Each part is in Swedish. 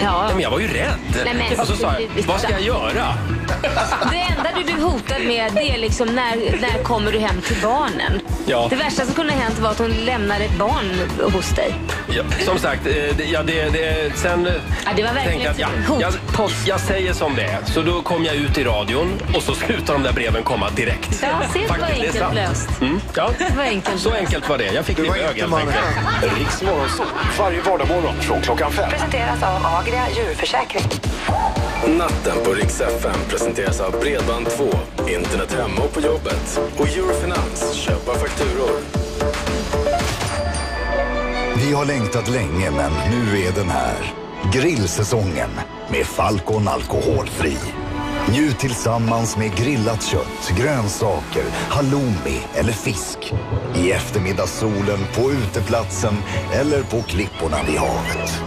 Ja. men jag var ju rädd. Nej, men- alltså, sa jag, vad ska jag göra? Det enda du blev hotad med det är liksom när, när kommer du hem till barnen? Ja. Det värsta som kunde ha hänt var att hon lämnade ett barn hos dig. Ja, som sagt, eh, det, ja, det, det, sen Ja, det var verkligen tänkte jag att ja, jag, hotpost. jag säger som det är. Så då kom jag ut i radion och så slutar de där breven komma direkt. Ja, se, det var Faktiskt, det är enkelt sant. löst. Mm, ja. Det var enkelt Så löst. enkelt var det. Jag fick det var hög helt jättemånga. enkelt. Riks Morgonzoo, varje vardagsmorgon från klockan fem. Presenteras av Agria djurförsäkring. Natten på Rix FM presenteras av Bredband2, internet hemma och på jobbet och Eurofinans, köpa fakturor. Vi har längtat länge, men nu är den här. Grillsäsongen med Falcon Alkoholfri. Njut tillsammans med grillat kött, grönsaker, halloumi eller fisk. I eftermiddagssolen, på uteplatsen eller på klipporna vid havet.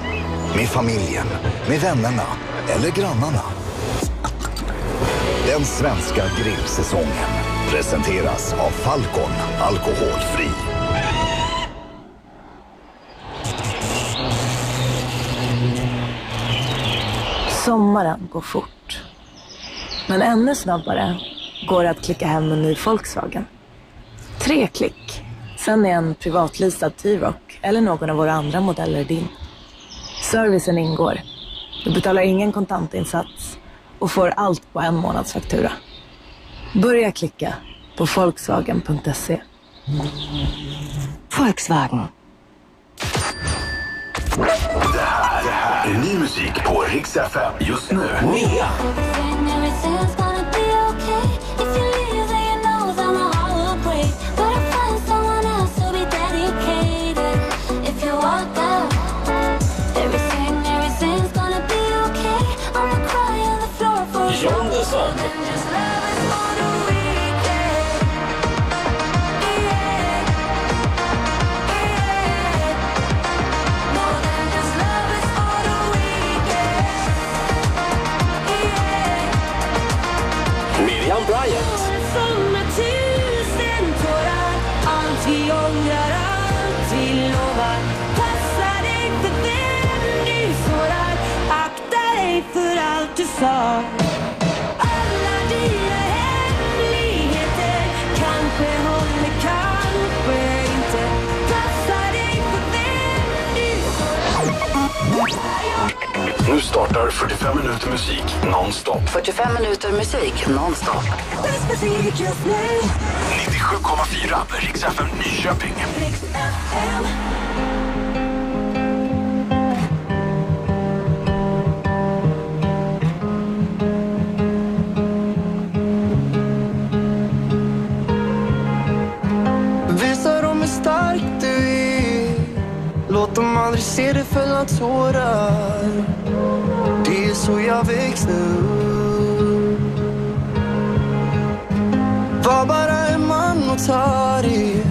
Med familjen, med vännerna eller grannarna. Den svenska grillsäsongen presenteras av Falcon Alkoholfri. Sommaren går fort. Men ännu snabbare går det att klicka hem en ny Volkswagen. Tre klick. Sen är en privatleasad T-Roc eller någon av våra andra modeller din. Servicen ingår. Du betalar ingen kontantinsats och får allt på en månadsfaktura. Börja klicka på volkswagen.se. Volkswagen. Det här, det här är ny musik på Rix FM. Just nu. Mia. Miriam Bryant. Passa dig för vem du sårar. Akta dig för allt du sa. Nu startar 45 minuter musik nonstop. 45 minuter musik nonstop. 97,4 Rix FM Nyköping. Låt aldrig se dig fälla tårar. Det är så jag växte upp. Var bara en man och ta det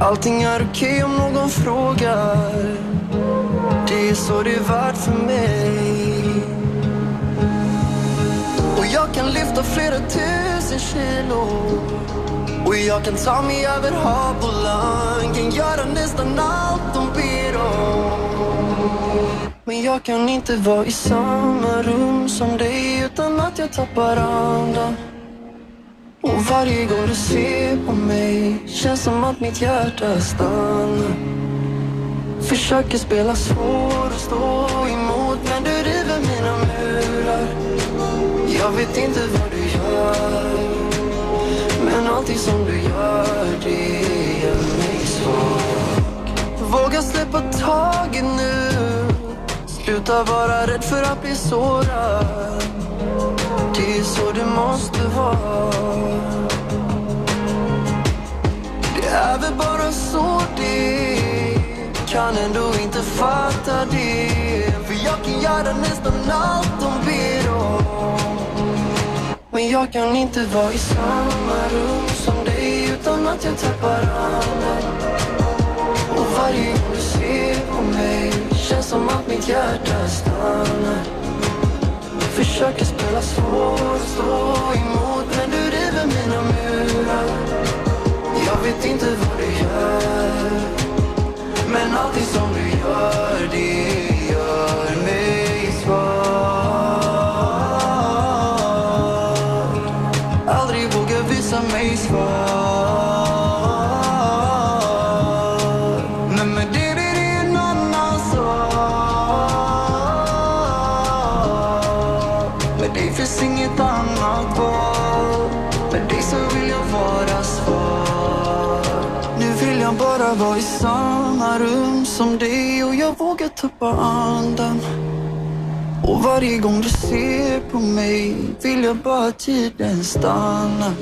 Allting är okej om någon frågar. Det är så det är värt för mig. Och jag kan lyfta flera tusen kilo. Och jag kan ta mig över hav och land. Kan göra nästan allt. Jag kan inte vara i samma rum som dig utan att jag tappar andan. Och varje gång du ser på mig känns som att mitt hjärta stannar. Försöker spela svår och stå emot men du river mina murar. Jag vet inte vad du gör men allting som du gör, det gör mig svag. Våga släppa taget nu. Sluta vara rädd för att bli sårad. Det är så det måste vara. Det är väl bara så det är. Kan ändå inte fatta det. För jag kan göra nästan allt de ber om. Men jag kan inte vara i samma rum som dig utan att jag tappar mitt hjärta stannar. Försöker spela svår, stå jag bara vara i samma rum som dig och jag vågar tappa andan. Och varje gång du ser på mig vill jag bara att tiden stannar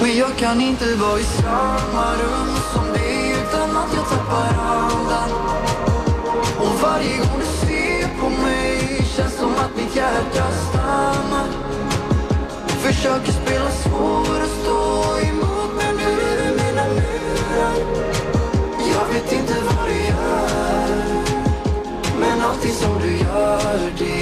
Men jag kan inte vara i samma rum som dig utan att jag tappar andan. Och varje gång du ser på mig känns som att mitt hjärta stannar. Försöker vet inte